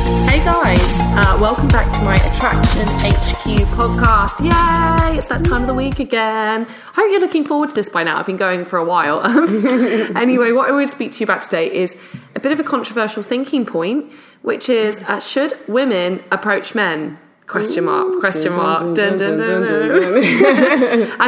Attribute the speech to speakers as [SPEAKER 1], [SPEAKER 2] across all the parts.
[SPEAKER 1] Hey guys, uh, welcome back to my Attraction HQ podcast. Yay! It's that time of the week again. I hope you're looking forward to this by now. I've been going for a while. anyway, what I want to speak to you about today is a bit of a controversial thinking point, which is uh, should women approach men? Question mark, question mark. As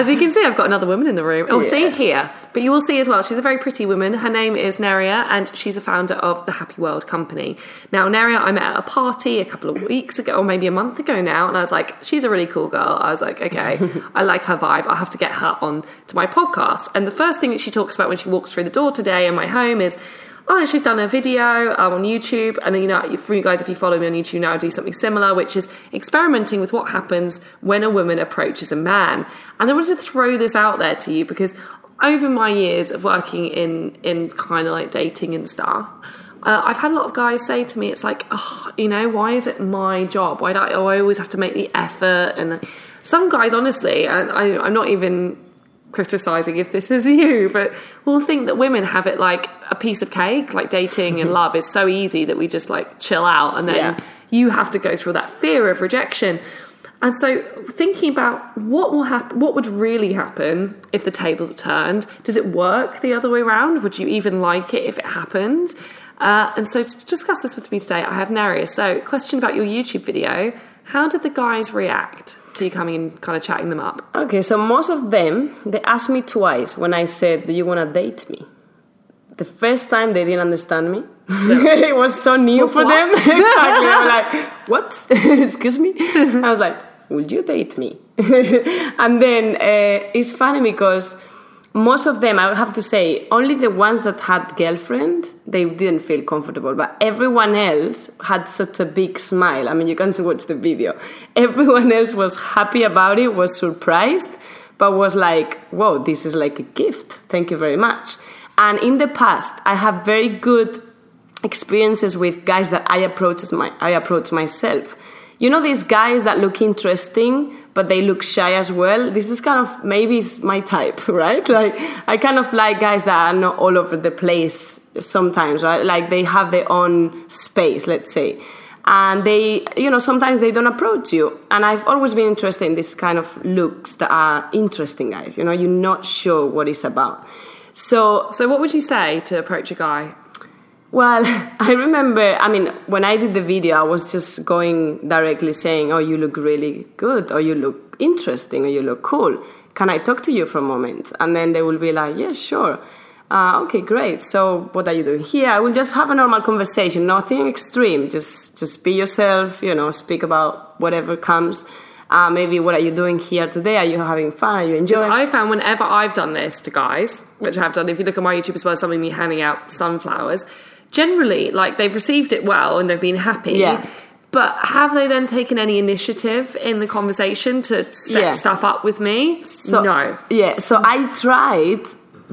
[SPEAKER 1] you can see, I've got another woman in the room. Oh, see here. But you will see as well, she's a very pretty woman. Her name is Nerea, and she's a founder of the Happy World Company. Now, Nerea, I met at a party a couple of weeks ago, or maybe a month ago now, and I was like, she's a really cool girl. I was like, okay, I like her vibe. I have to get her on to my podcast. And the first thing that she talks about when she walks through the door today in my home is, oh, she's done a video um, on YouTube, and you know, for you guys, if you follow me on YouTube now, I do something similar, which is experimenting with what happens when a woman approaches a man. And I wanted to throw this out there to you because over my years of working in in kind of like dating and stuff. Uh, I've had a lot of guys say to me, "It's like, oh, you know, why is it my job? Why do I, oh, I always have to make the effort?" And some guys, honestly, and I, I'm not even criticizing if this is you, but we'll think that women have it like a piece of cake, like dating and love is so easy that we just like chill out and then
[SPEAKER 2] Yeah.
[SPEAKER 1] you have to go through that fear of rejection. And so thinking about what will happen what would really happen if the tables are turned, does it work the other way around? Would you even like it if it happened? Uh, and so to discuss this with me today, I have Nerea. So, question about your YouTube video: How did the guys react to you coming and kind of chatting them up?
[SPEAKER 2] Okay, so most of them they asked me twice when I said, "Do you want to date me?" The first time they didn't understand me. it was so new for them. exactly. I'm like, "What? Excuse me?" I was like, "Would you date me?" and then uh, it's funny because most of them, I have to say, only the ones that had girlfriend, they didn't feel comfortable. But everyone else had such a big smile. I mean, you can watch the video. Everyone else was happy about it, was surprised, but was like, "Whoa, this is like a gift. Thank you very much." And in the past, I have very good experiences with guys that I approached my I approach myself. You know these guys that look interesting but they look shy as well. This is kind of maybe it's my type, right? Like I kind of like guys that are not all over the place sometimes, right? Like they have their own space, let's say. And they, you know, sometimes they don't approach you. And I've always been interested in this kind of looks that are interesting guys. You know, you're not sure what it's about. So
[SPEAKER 1] So, what would you say to approach a guy?
[SPEAKER 2] Well, I remember, I mean, when I did the video, I was just going directly saying, Oh, you look really good, or you look interesting, or you look cool. Can I talk to you for a moment? And then they will be like, Yeah, sure. Uh, okay, great. So, what are you doing here? I will just have a normal conversation, nothing extreme. Just, just be yourself. You know, speak about whatever comes. Uh, maybe what are you doing here today? Are you having fun? Are you enjoying?
[SPEAKER 1] I found whenever I've done this to guys, which I have done, if you look at my YouTube as well, something me handing out sunflowers, generally, like they've received it well and they've been happy.
[SPEAKER 2] Yeah.
[SPEAKER 1] But have they then taken any initiative in the conversation to set
[SPEAKER 2] Yeah.
[SPEAKER 1] stuff up with me?
[SPEAKER 2] So,
[SPEAKER 1] no.
[SPEAKER 2] Yeah, so I tried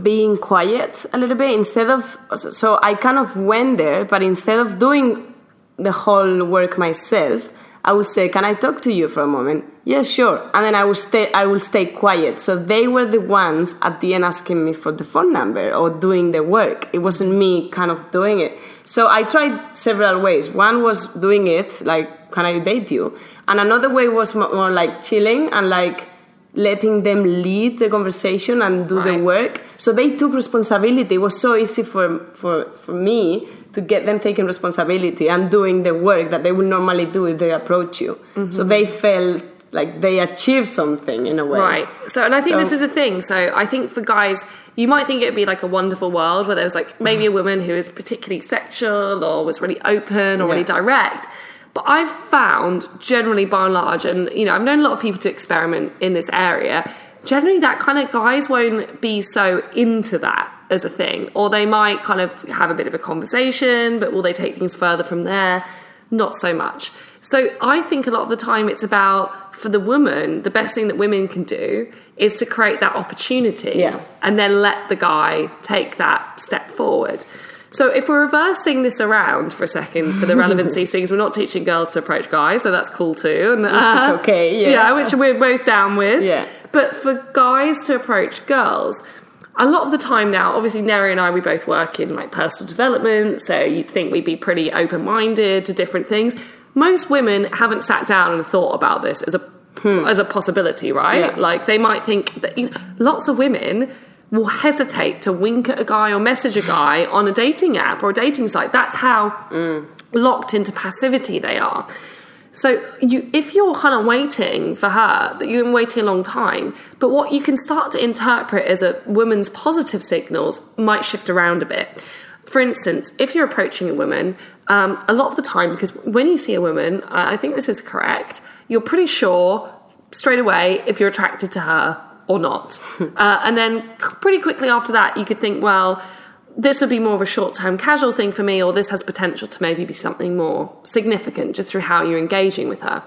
[SPEAKER 2] being quiet a little bit instead of. So I kind of went there, but instead of doing the whole work myself, I would say, "Can I talk to you for a moment?" Yes, sure. And then I will stay. I will stay quiet. So they were the ones at the end asking me for the phone number or doing the work. It wasn't me kind of doing it. So I tried several ways. One was doing it like, "Can I date you?" And another way was mo- more like chilling and like letting them lead the conversation and do the work. So they took responsibility. It was so easy for, for, for me to get them taking responsibility and doing the work that they would normally do if they approach you. Mm-hmm. So they felt like they achieve something in a way.
[SPEAKER 1] Right. So, and I think
[SPEAKER 2] So-
[SPEAKER 1] this is the thing. So, I think for guys, you might think it'd be like a wonderful world where there was like maybe a woman who is particularly sexual or was really open or really direct. But I've found generally by and large, and you know, I've known a lot of people to experiment in this area. Generally, that kind of guys won't be so into that as a thing, or they might kind of have a bit of a conversation, but will they take things further from there? Not so much. So I think a lot of the time it's about for the woman, the best thing that women can do is to create that opportunity
[SPEAKER 2] Yeah.
[SPEAKER 1] and then let the guy take that step forward. So if we're reversing this around for a second for the relevancy things, we're not teaching girls to approach guys, so that's cool too. And,
[SPEAKER 2] is uh, okay, yeah.
[SPEAKER 1] which we're both down with.
[SPEAKER 2] Yeah.
[SPEAKER 1] But for guys to approach girls, a lot of the time now, obviously Nerea and I, we both work in like personal development, so you'd think we'd be pretty open-minded to different things. Most women haven't sat down and thought about this as a hmm. as a possibility, right?
[SPEAKER 2] Yeah.
[SPEAKER 1] Like they might think that you know, lots of women will hesitate to wink at a guy or message a guy on a dating app or a dating site. That's how mm. locked into passivity they are. So you, if you're kind of waiting for her, that you've been waiting a long time, but what you can start to interpret as a woman's positive signals might shift around a bit. For instance, if you're approaching a woman, um, a lot of the time, because when you see a woman, I think this is correct, you're pretty sure straight away if you're attracted to her or not. uh, and then pretty quickly after that, you could think, well, this would be more of a short term casual thing for me, or this has potential to maybe be something more significant just through how you're engaging with her.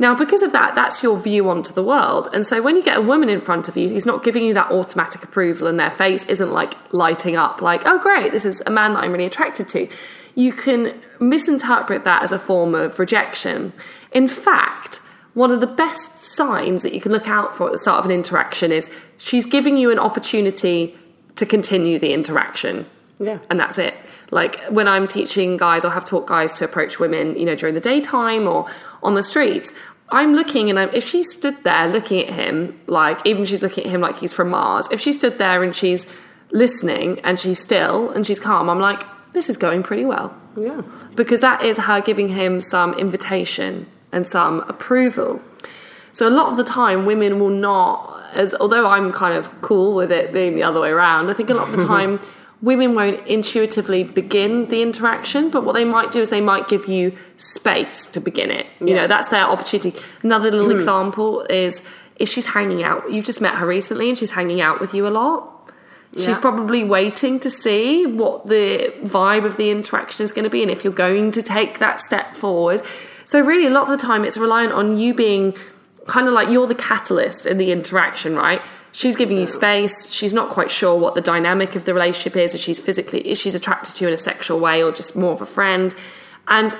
[SPEAKER 1] Now, because of that, that's your view onto the world. And so when you get a woman in front of you who's not giving you that automatic approval and their face isn't like lighting up, like, oh, great, this is a man that I'm really attracted to, you can misinterpret that as a form of rejection. In fact, one of the best signs that you can look out for at the start of an interaction is she's giving you an opportunity to continue the interaction.
[SPEAKER 2] Yeah.
[SPEAKER 1] And that's it. Like when I'm teaching guys or have taught guys to approach women, you know, during the daytime or on the streets, I'm looking and I'm, if she stood there looking at him, like even she's looking at him like he's from Mars, if she stood there and she's listening and she's still and she's calm, I'm like, this is going pretty well
[SPEAKER 2] Yeah.
[SPEAKER 1] because that is her giving him some invitation and some approval. So a lot of the time, women will not, as although I'm kind of cool with it being the other way around. I think a lot of the time, women won't intuitively begin the interaction, but what they might do is they might give you space to begin it. You know, that's their opportunity. Another little hmm. example is if she's hanging out. You've just met her recently, and she's hanging out with you a lot. She's
[SPEAKER 2] Yeah.
[SPEAKER 1] probably waiting to see what the vibe of the interaction is going to be and if you're going to take that step forward. So, really, a lot of the time, it's reliant on you being kind of like you're the catalyst in the interaction, right? She's giving you space. She's not quite sure what the dynamic of the relationship is, if she's physically, if she's attracted to you in a sexual way or just more of a friend. And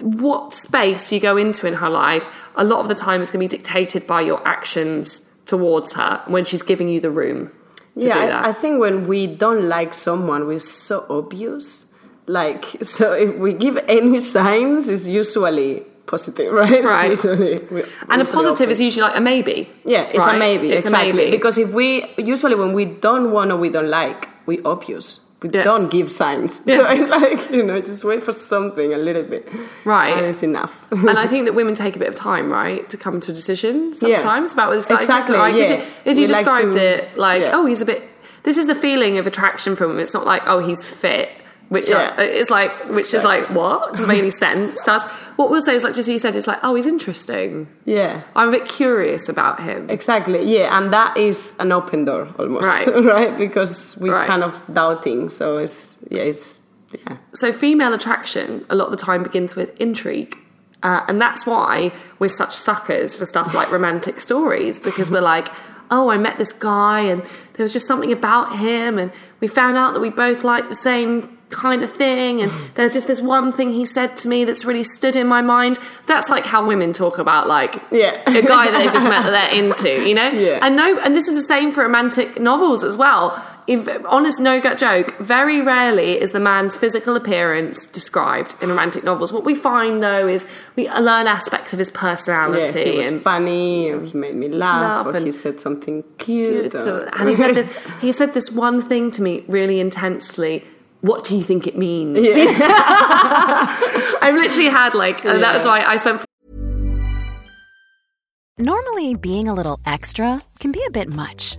[SPEAKER 1] what space you go into in her life, a lot of the time is going to be dictated by your actions towards her when she's giving you the room
[SPEAKER 2] yeah, I-. I, think when we don't like someone, we're so obvious. Like, so if we give any signs, it's usually positive, right?
[SPEAKER 1] Right.
[SPEAKER 2] Usually,
[SPEAKER 1] and a positive
[SPEAKER 2] open.
[SPEAKER 1] is usually like a maybe.
[SPEAKER 2] Yeah, it's
[SPEAKER 1] right?
[SPEAKER 2] a maybe.
[SPEAKER 1] It's
[SPEAKER 2] exactly.
[SPEAKER 1] a maybe.
[SPEAKER 2] Because if we usually when we don't want or we don't like, we obvious. We
[SPEAKER 1] Yeah.
[SPEAKER 2] don't give signs.
[SPEAKER 1] Yeah.
[SPEAKER 2] So it's like, you know, just wait for something a little bit.
[SPEAKER 1] Right.
[SPEAKER 2] And it's enough.
[SPEAKER 1] and I think that women take a bit of time, right, to come to a decision
[SPEAKER 2] Yeah.
[SPEAKER 1] sometimes about what it's like.
[SPEAKER 2] Exactly,
[SPEAKER 1] right?
[SPEAKER 2] yeah.
[SPEAKER 1] it- As you
[SPEAKER 2] We like
[SPEAKER 1] described
[SPEAKER 2] to-
[SPEAKER 1] it, like,
[SPEAKER 2] yeah.
[SPEAKER 1] oh, he's a bit. this is the feeling of attraction from him. It's not like oh he's fit, which
[SPEAKER 2] Yeah.
[SPEAKER 1] is like which is like what doesn't make any sense to us. What we'll say is like just as you said, it's like oh he's interesting.
[SPEAKER 2] Yeah.
[SPEAKER 1] I'm a bit curious about him.
[SPEAKER 2] Exactly. Yeah, and that is an open door almost,
[SPEAKER 1] Right.
[SPEAKER 2] right? Because we're
[SPEAKER 1] Right.
[SPEAKER 2] kind of doubting. So it's yeah, it's yeah.
[SPEAKER 1] So female attraction a lot of the time begins with intrigue. Uh, and that's why we're such suckers for stuff like romantic stories because we're like, oh, I met this guy and there was just something about him and we found out that we both like the same kind of thing and there's just this one thing he said to me that's really stood in my mind. That's like how women talk about like
[SPEAKER 2] Yeah.
[SPEAKER 1] a guy that they've just met that they're into, you know?
[SPEAKER 2] Yeah.
[SPEAKER 1] And no and this is the same for romantic novels as well. If honest no gut joke, very rarely is the man's physical appearance described in romantic novels. What we find though is we learn aspects of his
[SPEAKER 2] Yeah,
[SPEAKER 1] personality
[SPEAKER 2] he was
[SPEAKER 1] and
[SPEAKER 2] funny, and he made me laugh,
[SPEAKER 1] Laugh
[SPEAKER 2] or
[SPEAKER 1] and-
[SPEAKER 2] he said something cute. or-
[SPEAKER 1] and he said this he said this one thing to me really intensely. What do you think it means? I've literally had like uh, and that was why I spent
[SPEAKER 3] Normally, being a little extra can be a bit much,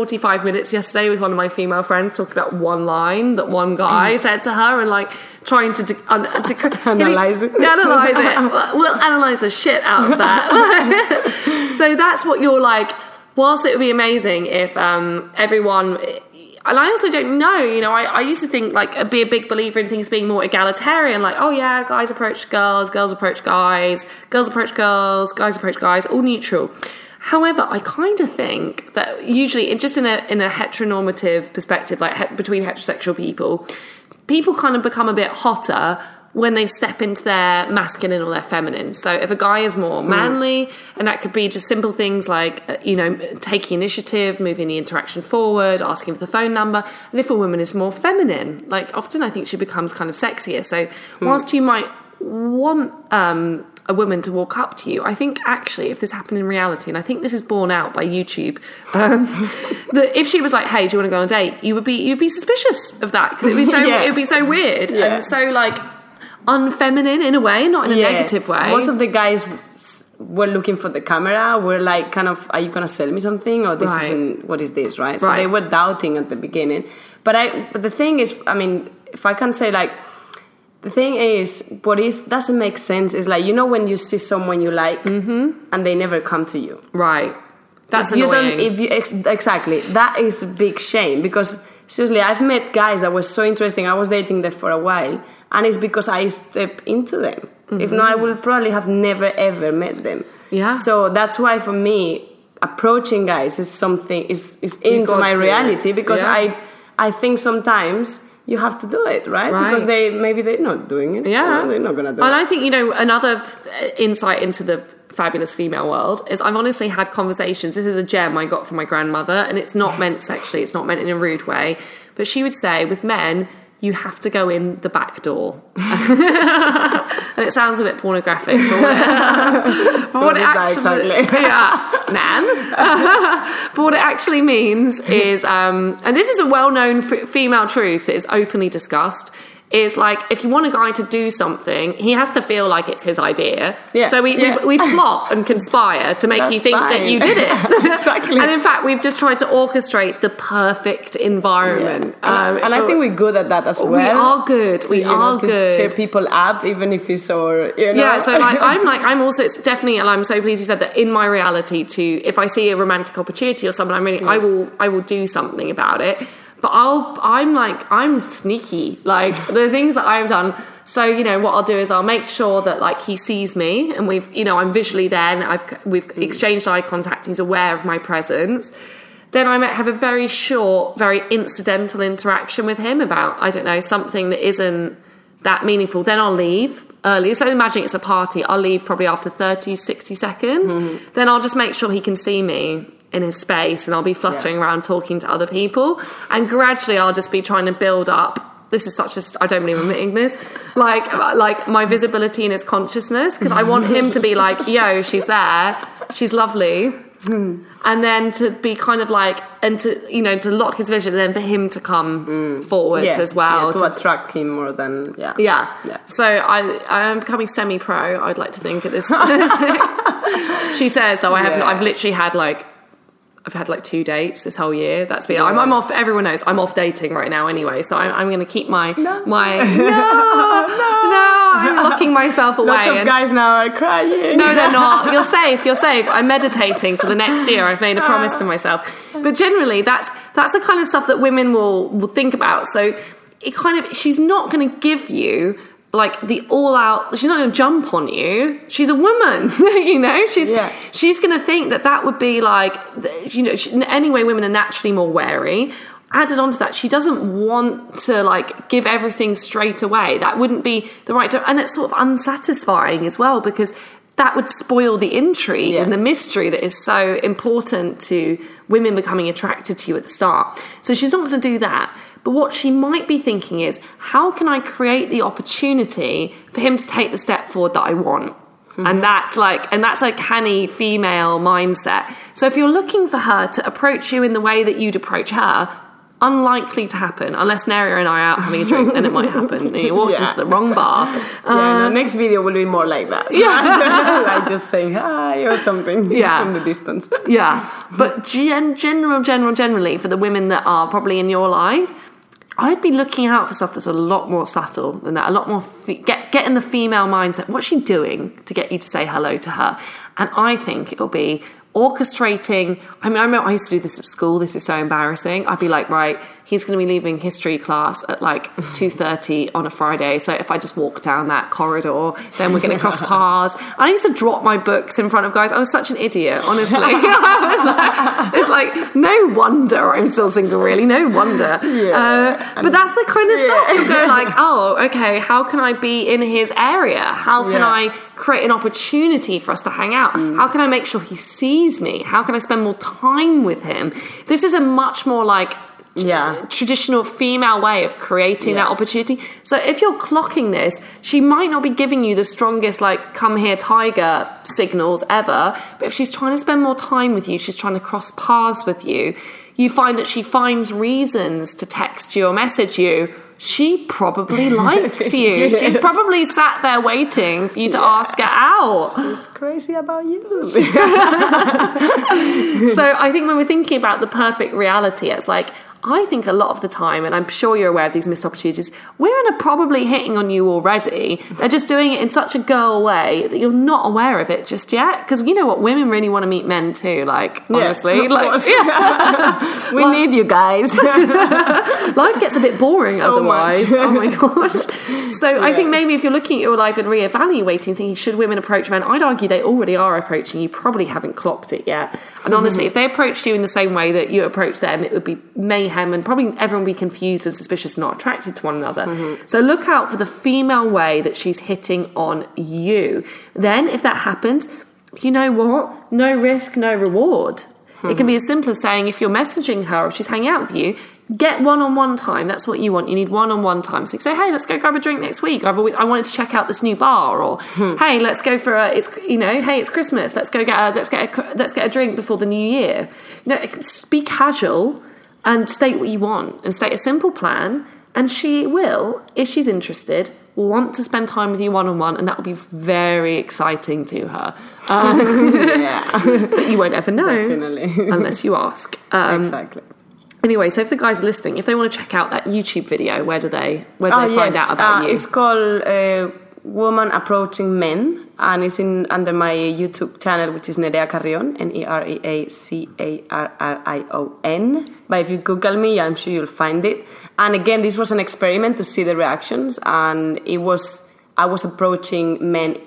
[SPEAKER 1] 45 minutes yesterday with one of my female friends talking about one line that one guy said to her and like trying to de- un- uh, dec-
[SPEAKER 2] Analyze it.
[SPEAKER 1] analyze it we'll we'll analyze the shit out of that so that's what you're like whilst it would be amazing if um, everyone and I also don't know, you know, I, I used to think like be a big believer in things being more egalitarian, like, oh yeah, guys approach girls, girls approach guys, girls approach girls, guys approach guys, all neutral. However, I kind of think that usually, just in a in a heteronormative perspective, like he- between heterosexual people, people kind of become a bit hotter when they step into their masculine or their feminine. So if a guy is more manly, and that could be just simple things like uh, you know taking initiative, moving the interaction forward, asking for the phone number, and if a woman is more feminine, like often I think she becomes kind of sexier. So whilst you might want um, a woman to walk up to you. I think actually, if this happened in reality, and I think this is borne out by YouTube, um, that if she was like, "Hey, do you want to go on a date?" you would be you'd be suspicious of that because it'd be so
[SPEAKER 2] Yeah.
[SPEAKER 1] it'd be so weird
[SPEAKER 2] Yeah.
[SPEAKER 1] and so like unfeminine in a way, not in a
[SPEAKER 2] Yeah.
[SPEAKER 1] negative way.
[SPEAKER 2] Most of the guys were looking for the camera, were like kind of, are you gonna sell me something or this
[SPEAKER 1] Right.
[SPEAKER 2] isn't what is this, right? So
[SPEAKER 1] Right.
[SPEAKER 2] they were doubting at the beginning. But I but the thing is, I mean, if I can say like the thing is, what is doesn't make sense is like you know when you see someone you like mm-hmm. and they never come to you.
[SPEAKER 1] Right. That's
[SPEAKER 2] If you
[SPEAKER 1] annoying.
[SPEAKER 2] don't if you ex- exactly that is a big shame because seriously i've met guys that were so interesting i was dating them for a while and it's because i step into them if not i mm-hmm. would probably have never ever met them
[SPEAKER 1] Yeah.
[SPEAKER 2] so that's why for me approaching guys is something is is into my
[SPEAKER 1] to.
[SPEAKER 2] reality because
[SPEAKER 1] Yeah.
[SPEAKER 2] i i think sometimes you have to do it right,
[SPEAKER 1] Right.
[SPEAKER 2] because they maybe they're not doing it
[SPEAKER 1] Yeah,
[SPEAKER 2] they're not gonna do
[SPEAKER 1] And
[SPEAKER 2] it And
[SPEAKER 1] I think you know another insight into the fabulous female world is I've honestly had conversations. This is a gem I got from my grandmother, and it's not meant sexually. It's not meant in a rude way, but she would say with men. You have to go in the back door, and it sounds a bit pornographic. But what it, but what it
[SPEAKER 2] is that
[SPEAKER 1] actually,
[SPEAKER 2] exactly?
[SPEAKER 1] yeah, man. but what it actually means is, um, and this is a well-known f- female truth that is openly discussed. Is like if you want a guy to do something, he has to feel like it's his idea.
[SPEAKER 2] Yeah,
[SPEAKER 1] So we,
[SPEAKER 2] yeah.
[SPEAKER 1] we we plot and conspire to make
[SPEAKER 2] That's
[SPEAKER 1] you think that you did it.
[SPEAKER 2] Exactly.
[SPEAKER 1] And in fact, we've just tried to orchestrate the perfect environment. Um,
[SPEAKER 2] and I think we're good at that as well.
[SPEAKER 1] we are good.
[SPEAKER 2] So,
[SPEAKER 1] we
[SPEAKER 2] know,
[SPEAKER 1] are
[SPEAKER 2] to
[SPEAKER 1] good.
[SPEAKER 2] cheer people up, even if it's or you know.
[SPEAKER 1] Yeah, so like I'm like I'm also it's definitely and I'm so pleased you said that in my reality to if I see a romantic opportunity or someone I'm really I will I will do something about it. But I'll I'm like I'm sneaky. Like the things that I've done. So you know what I'll do is I'll make sure that like he sees me and we've you know I'm visually there and I've we've mm. exchanged eye contact. He's aware of my presence. Then I might have a very short, very incidental interaction with him about I don't know something that isn't that meaningful. Then I'll leave early. So imagine it's a party. I'll leave probably after 30, 60 seconds. Mm-hmm. Then I'll just make sure he can see me in his space and I'll be fluttering around talking to other people. And gradually I'll just be trying to build up. This is such a, I don't believe I'm admitting this, like, like my visibility in his consciousness, because I want him to be like, yo, she's there, she's lovely. And then to be kind of like, and to, you know, to lock his vision, and then for him to come mm. forwards
[SPEAKER 2] yeah,
[SPEAKER 1] as well.
[SPEAKER 2] yeah, to, attract him more than yeah.
[SPEAKER 1] Yeah.
[SPEAKER 2] Yeah.
[SPEAKER 1] So I I am becoming semi pro. I'd like to think at this. she says though I haven't.
[SPEAKER 2] Yeah.
[SPEAKER 1] I've literally had like. I've had like two dates this whole year. That's been. I'm, I'm off. Everyone knows I'm off dating right now anyway. So I'm, I'm going to keep my my no no. I'm locking myself away.
[SPEAKER 2] Lots of guys now are crying.
[SPEAKER 1] no, they're not. You're safe. You're safe. I'm meditating for the next year. I've made a promise to myself. But generally, that's that's the kind of stuff that women will will think about. So it kind of she's not going to give you like the all out. She's not going to jump on you. She's a woman, you know. She's
[SPEAKER 2] Yeah.
[SPEAKER 1] she's going to think that that would be like you know. She, anyway, women are naturally more wary. Added onto that, she doesn't want to like give everything straight away. That wouldn't be the right. To, and it's sort of unsatisfying as well because that would spoil the intrigue
[SPEAKER 2] Yeah.
[SPEAKER 1] and the mystery that is so important to women becoming attracted to you at the start. So she's not going to do that. But what she might be thinking is, how can I create the opportunity for him to take the step forward that I want? Mm-hmm. And that's like, and that's a canny female mindset. So if you're looking for her to approach you in the way that you'd approach her, unlikely to happen unless Nerea and I are out having a drink, then it might happen. And you walked
[SPEAKER 2] Yeah.
[SPEAKER 1] into the wrong bar.
[SPEAKER 2] Yeah, no, um, next video will be more like that.
[SPEAKER 1] Yeah.
[SPEAKER 2] like just saying hi or something
[SPEAKER 1] Yeah.
[SPEAKER 2] from the distance.
[SPEAKER 1] Yeah, but gen- general, general, generally for the women that are probably in your life, I'd be looking out for stuff that's a lot more subtle than that. A lot more fe- get get in the female mindset. What's she doing to get you to say hello to her? And I think it'll be orchestrating. I mean, I remember I used to do this at school. This is so embarrassing. I'd be like, right, he's going to be leaving history class at like two thirty on a Friday. So if I just walk down that corridor, then we're going to cross paths. I used to drop my books in front of guys. I was such an idiot, honestly. Like, it's like no wonder I'm still single. Really, no wonder. Uh, but that's the kind of stuff you go like, oh, okay. How can I be in his area? How can
[SPEAKER 2] Yeah.
[SPEAKER 1] I create an opportunity for us to hang out? Mm. How can I make sure he sees me? How can I spend more time with him? This is a much more like
[SPEAKER 2] Yeah.
[SPEAKER 1] traditional female way of creating that opportunity. So if you're clocking this, she might not be giving you the strongest like come here tiger signals ever, but if she's trying to spend more time with you, she's trying to cross paths with you, you find that she finds reasons to text you or message you she probably likes you.
[SPEAKER 2] Yes.
[SPEAKER 1] She's probably sat there waiting for you to ask her out.
[SPEAKER 2] She's crazy about you.
[SPEAKER 1] so I think when we're thinking about the perfect reality, it's like I think a lot of the time, and I'm sure you're aware of these missed opportunities, women are probably hitting on you already. They're just doing it in such a girl way that you're not aware of it just yet. Because you know what, women really want to meet men too. Like honestly,
[SPEAKER 2] of
[SPEAKER 1] like yeah.
[SPEAKER 2] we need you guys.
[SPEAKER 1] life gets a bit boring
[SPEAKER 2] So
[SPEAKER 1] otherwise. oh my gosh. So I think maybe if you're looking at your life and reevaluating, thinking should women approach men, I'd argue they already are approaching you. Probably haven't clocked it yet. And honestly, mm-hmm. if they approached you in the same way that you approach them, it would be mayhem and probably everyone be confused and suspicious, not attracted to one another. So look out for the female way that she's hitting on you. Then, if that happens, you know what? No risk, no reward. It can be as simple as saying if you're messaging her or if she's hanging out with you, get one-on-one time. That's what you want. You need one-on-one time. So say, hey, let's go grab a drink next week. I've always, I wanted to check out this new bar, or hey, let's go for a. It's you know, hey, it's Christmas. Let's go get a let's get a let's get a drink before the new year. You know, be casual and state what you want and state a simple plan. And she will, if she's interested, want to spend time with you one on one, and that will be very exciting to her. Um, but you won't ever know
[SPEAKER 2] Definitely.
[SPEAKER 1] unless you ask. Um,
[SPEAKER 2] exactly.
[SPEAKER 1] Anyway, so if the guys are listening, if they want to check out that YouTube video, where do they where do
[SPEAKER 2] Oh,
[SPEAKER 1] they find
[SPEAKER 2] yes.
[SPEAKER 1] out about
[SPEAKER 2] uh,
[SPEAKER 1] you?
[SPEAKER 2] It's called uh, Woman Approaching Men, and it's in under my YouTube channel, which is Nerea Carrion, N E R E A C A R R I O N. But if you Google me, I'm sure you'll find it. And again, this was an experiment to see the reactions, and it was I was approaching men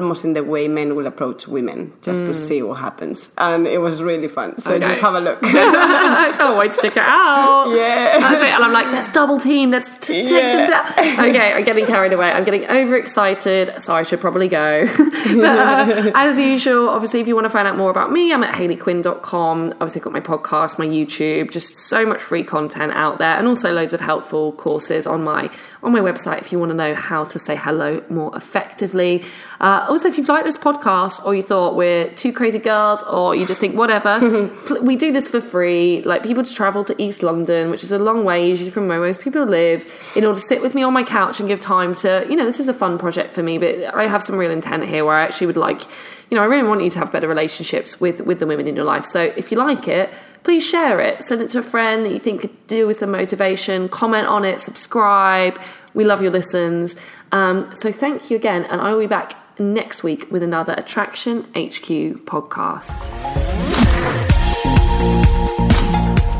[SPEAKER 2] almost in the way men will approach women, just to see what happens, and it was really fun. So
[SPEAKER 1] Mm. Okay.
[SPEAKER 2] just have a look.
[SPEAKER 1] I can't wait to check it out.
[SPEAKER 2] Yeah.
[SPEAKER 1] That's it. And I'm like, let's double team. Let's t- take them down. Okay, I'm getting carried away. I'm getting overexcited, so I should probably go. but uh, as usual, obviously, if you want to find out more about me, I'm at hayleyquinn.com. Obviously, I've got my podcast, my YouTube, just so much free content out there, and also loads of helpful courses on my on my website if you want to know how to say hello more effectively. Uh, also, if you've liked this podcast or you thought we're two crazy girls or you just think whatever, we do this for free. Like people to travel to East London, which is a long way usually from where most people live, in order to sit with me on my couch and give time to, you know, this is a fun project for me, but I have some real intent here where I actually would like, you know, I really want you to have better relationships with with the women in your life. So if you like it, please share it. Send it to a friend that you think could do with some motivation. Comment on it, subscribe. We love your listens. Um, so thank you again, and I will be back next week with another Attraction HQ podcast.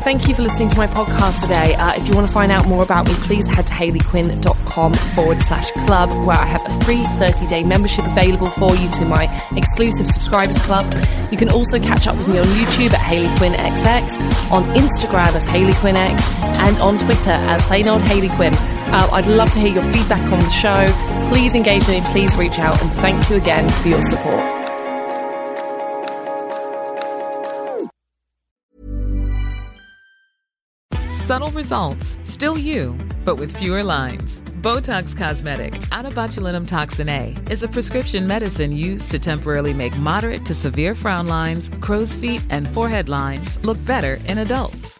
[SPEAKER 1] Thank you for listening to my podcast today. Uh, if you want to find out more about me, please head to hayleyquinn.com forward slash club, where I have a free 30 day membership available for you to my exclusive subscribers club. You can also catch up with me on YouTube at Hayley Quinn XX, on Instagram as Hayley Quinn X, and on Twitter as plain old Hayley Quinn. Uh, I'd love to hear your feedback on the show. Please engage me, please reach out, and thank you again for your support.
[SPEAKER 4] Subtle results, still you, but with fewer lines. Botox Cosmetic, out of botulinum toxin A, is a prescription medicine used to temporarily make moderate to severe frown lines, crow's feet, and forehead lines look better in adults.